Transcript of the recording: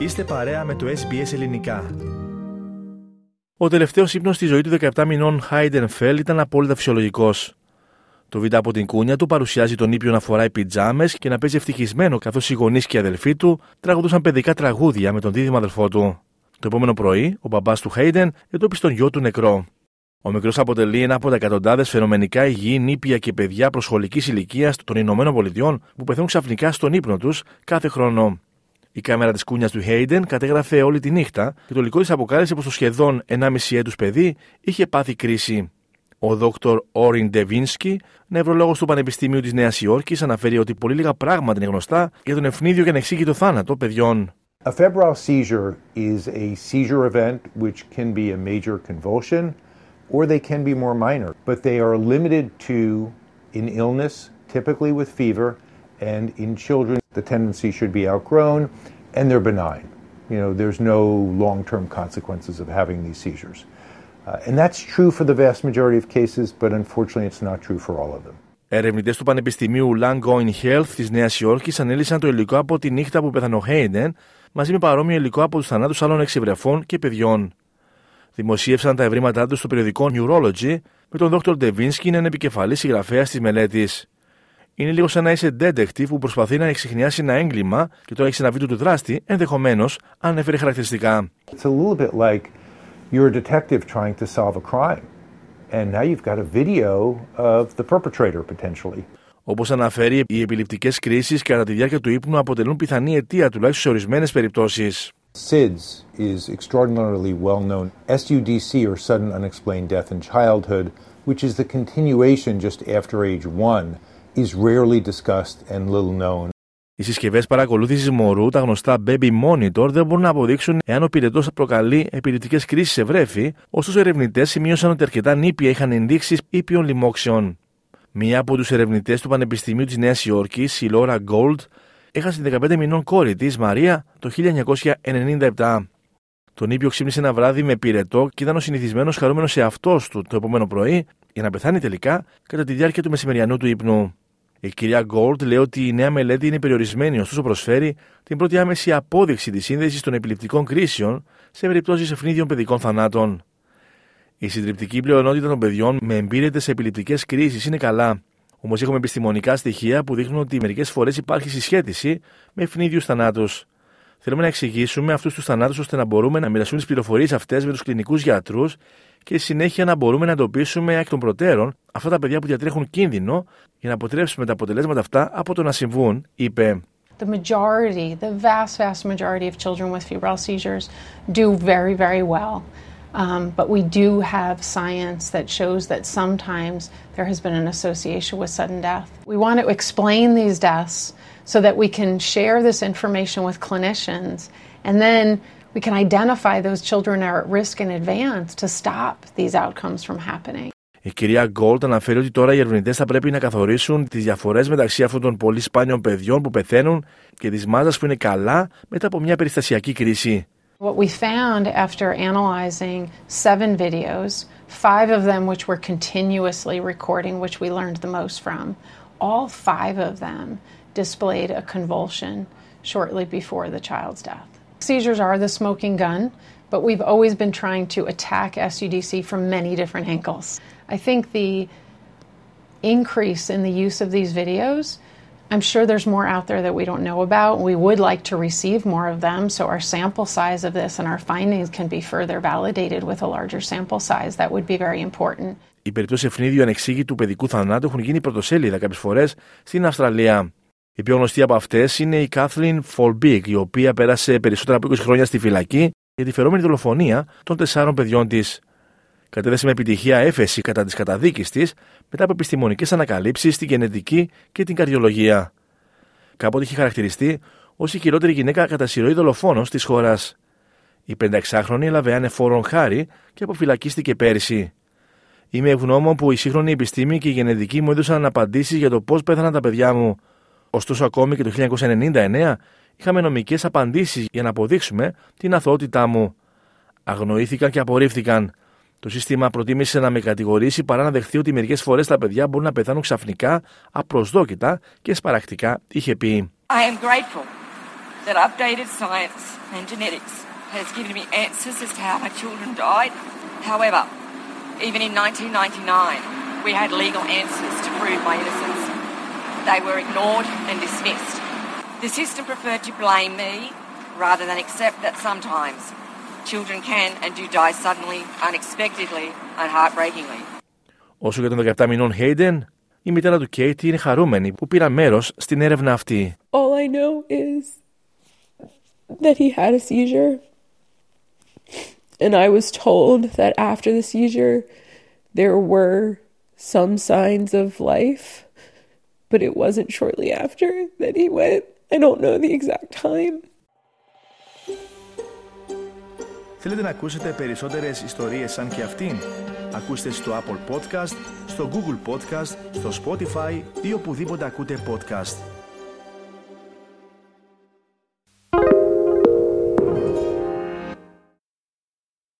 Είστε παρέα με το SBS Ελληνικά. Ο τελευταίος ύπνος στη ζωή του 17 μηνών Χάιντεν Φέλ ήταν απόλυτα φυσιολογικός. Το βίντεο από την κούνια του παρουσιάζει τον ήπιο να φοράει πιτζάμες και να παίζει ευτυχισμένο καθώς οι γονείς και οι αδελφοί του τραγουδούσαν παιδικά τραγούδια με τον δίδυμο αδελφό του. Το επόμενο πρωί, ο μπαμπάς του Χέιντεν εντόπισε τον γιο του νεκρό. Ο μικρός αποτελεί ένα από τα εκατοντάδες φαινομενικά υγιή νήπια και παιδιά προσχολικής ηλικίας των Ηνωμένων Πολιτειών που πεθαίνουν ξαφνικά στον ύπνο τους κάθε χρόνο. Η κάμερα της κούνιας του Hayden κατέγραφε όλη τη νύχτα και το υλικό της αποκάλυψε πως το σχεδόν 1,5 έτους παιδί είχε πάθει κρίση. Ο Δόκτωρ Όριν Ντεβίνσκι, νευρολόγος του Πανεπιστημίου της Νέας Υόρκης, αναφέρει ότι πολύ λίγα πράγματα είναι γνωστά για τον ευνίδιο και ανεξήγητο θάνατο παιδιών. A febrile seizure is a seizure event which can be a major convulsion or they can be more minor, but they are limited to in illness, typically with fever, and in children Έρευνητέ του Πανεπιστημίου Langoine Health της Νέας Υόρκης ανέλησαν το υλικό από τη νύχτα που πέθανε ο μαζί με παρόμοιο υλικό από τους θανάτους άλλων εξευρεφών και παιδιών. Δημοσίευσαν τα ευρήματά τους στο περιοδικό Neurology με τον Δ. Ντεβίνσκι, είναι επικεφαλή συγγραφέας της μελέτης. Είναι λίγο σαν να είσαι detective που προσπαθεί να εξηχνιάσει ένα έγκλημα και τώρα έχεις ένα βίντεο του δράστη, ενδεχομένως ανέφερε χαρακτηριστικά. It's a little bit like you're a detective trying to solve a crime. And now you've got a video of the perpetrator potentially. Όπως αναφέρει, οι επιληπτικές κρίσεις κατά τη διάρκεια του ύπνου αποτελούν πιθανή αιτία τουλάχιστον σε ορισμένες περιπτώσεις. SIDS is extraordinarily well known. SUDC, or sudden unexplained death in childhood, which is the continuation just after age one, is rarely discussed and little known. Οι συσκευές παρακολούθησης μωρού, τα γνωστά Baby Monitor, δεν μπορούν να αποδείξουν εάν ο πυρετός προκαλεί επιληπτικέ κρίσεις σε βρέφη, ωστόσο οι ερευνητές σημείωσαν ότι αρκετά νήπια είχαν ενδείξεις ήπιων λοιμόξεων. Μία από τους ερευνητές του Πανεπιστημίου της Νέας Υόρκης, η Laura Gold, έχασε την 15 μηνών κόρη της, Μαρία, το 1997. Τον ήπιο ξύπνησε ένα βράδυ με πυρετό και ήταν ο συνηθισμένος χαρούμενος σε αυτό του το επόμενο πρωί για να πεθάνει τελικά κατά τη διάρκεια του μεσημεριανού του ύπνου. Η κυρία Γκόλτ λέει ότι η νέα μελέτη είναι περιορισμένη, ωστόσο προσφέρει την πρώτη άμεση απόδειξη της σύνδεσης των επιληπτικών κρίσεων σε περιπτώσεις ευνίδιων παιδικών θανάτων. Η συντριπτική πλειονότητα των παιδιών με εμπειρέτε σε επιληπτικές κρίσεις είναι καλά. Όμως έχουμε επιστημονικά στοιχεία που δείχνουν ότι μερικές φορές υπάρχει συσχέτιση με ευνίδιους θανάτους. Θέλουμε να εξηγήσουμε αυτούς τους θανάτους ώστε να μπορούμε να μοιραστούμε τις πληροφορίες αυτές με τους κλινικούς γιατρούς και συνέχεια να μπορούμε να εντοπίσουμε εκ των προτέρων αυτά τα παιδιά που διατρέχουν κίνδυνο για να αποτρέψουμε τα αποτελέσματα αυτά από το να συμβούν, είπε. The majority, the vast, vast majority of children with febrile seizures do very, very well. Um, but we do have science that shows that sometimes there has been an association with sudden death. We want to explain these deaths so that we can share this information with clinicians and then we can identify those children are at risk in advance to stop these outcomes from happening. Η κυρία Γκόλτ αναφέρει ότι τώρα οι ερευνητέ θα πρέπει να καθορίσουν τι διαφορέ μεταξύ αυτών των πολύ σπάνιων παιδιών που πεθαίνουν και τη μάζα που είναι καλά μετά από μια περιστασιακή κρίση. What we found after analyzing seven videos, five of them which were continuously recording, which we learned the most from, all five of them displayed a convulsion shortly before the child's death. Seizures are the smoking gun, but we've always been trying to attack SUDC from many different angles. I think the increase in the use of these videos, I'm sure there's more out there that we don't know about. We would like to receive more of them so our sample size of this and our findings can be further validated with a larger sample size. That would be very important. Οι περιπτώσει ευνίδιου ανεξήγητου παιδικού θανάτου έχουν γίνει πρωτοσέλιδα κάποιε φορέ στην Αυστραλία. Η πιο γνωστή από αυτές είναι η Kathleen Folbig, η οποία πέρασε περισσότερα από 20 χρόνια στη φυλακή για τη φερόμενη δολοφονία των τεσσάρων παιδιών της. Κατέδεσε με επιτυχία έφεση κατά της καταδίκης της μετά από επιστημονικές ανακαλύψεις στη γενετική και την καρδιολογία. Κάποτε είχε χαρακτηριστεί ως η χειρότερη γυναίκα κατά συρροή δολοφόνο της χώρας. Η 56χρονη έλαβε ανεφόρον χάρη και αποφυλακίστηκε πέρυσι. Είμαι ευγνώμων που η σύγχρονη επιστήμη και η γενετική μου έδωσαν απαντήσεις για το πώς πέθαναν τα παιδιά μου. Ωστόσο, ακόμη και το 1999 είχαμε νομικές απαντήσεις για να αποδείξουμε την αθωότητά μου. Αγνοήθηκαν και απορρίφθηκαν. Το σύστημα προτίμησε να με κατηγορήσει παρά να δεχθεί ότι μερικές φορές τα παιδιά μπορούν να πεθάνουν ξαφνικά, απροσδόκητα και σπαρακτικά, είχε πει. I am grateful that updated science and genetics has given me answers as to how my children died. However, even in 1999, we had legal answers to prove my innocence. They were ignored and dismissed. The system preferred to blame me rather than accept that sometimes children can and do die suddenly, unexpectedly, and heartbreakingly. Όσο για τον 17 μηνών Hayden, η μητέρα του Κέιτι είναι χαρούμενη που πήρα μέρος στην έρευνα αυτή. All I know is that he had a seizure. And I was told that after the seizure, there were some signs of life, but it wasn't shortly after that he went. I don't know the exact time. Θέλετε να ακούσετε περισσότερες ιστορίες σαν και αυτήν? Ακούστε στο Apple Podcast, στο Google Podcast, στο Spotify ή οπουδήποτε ακούτε podcast.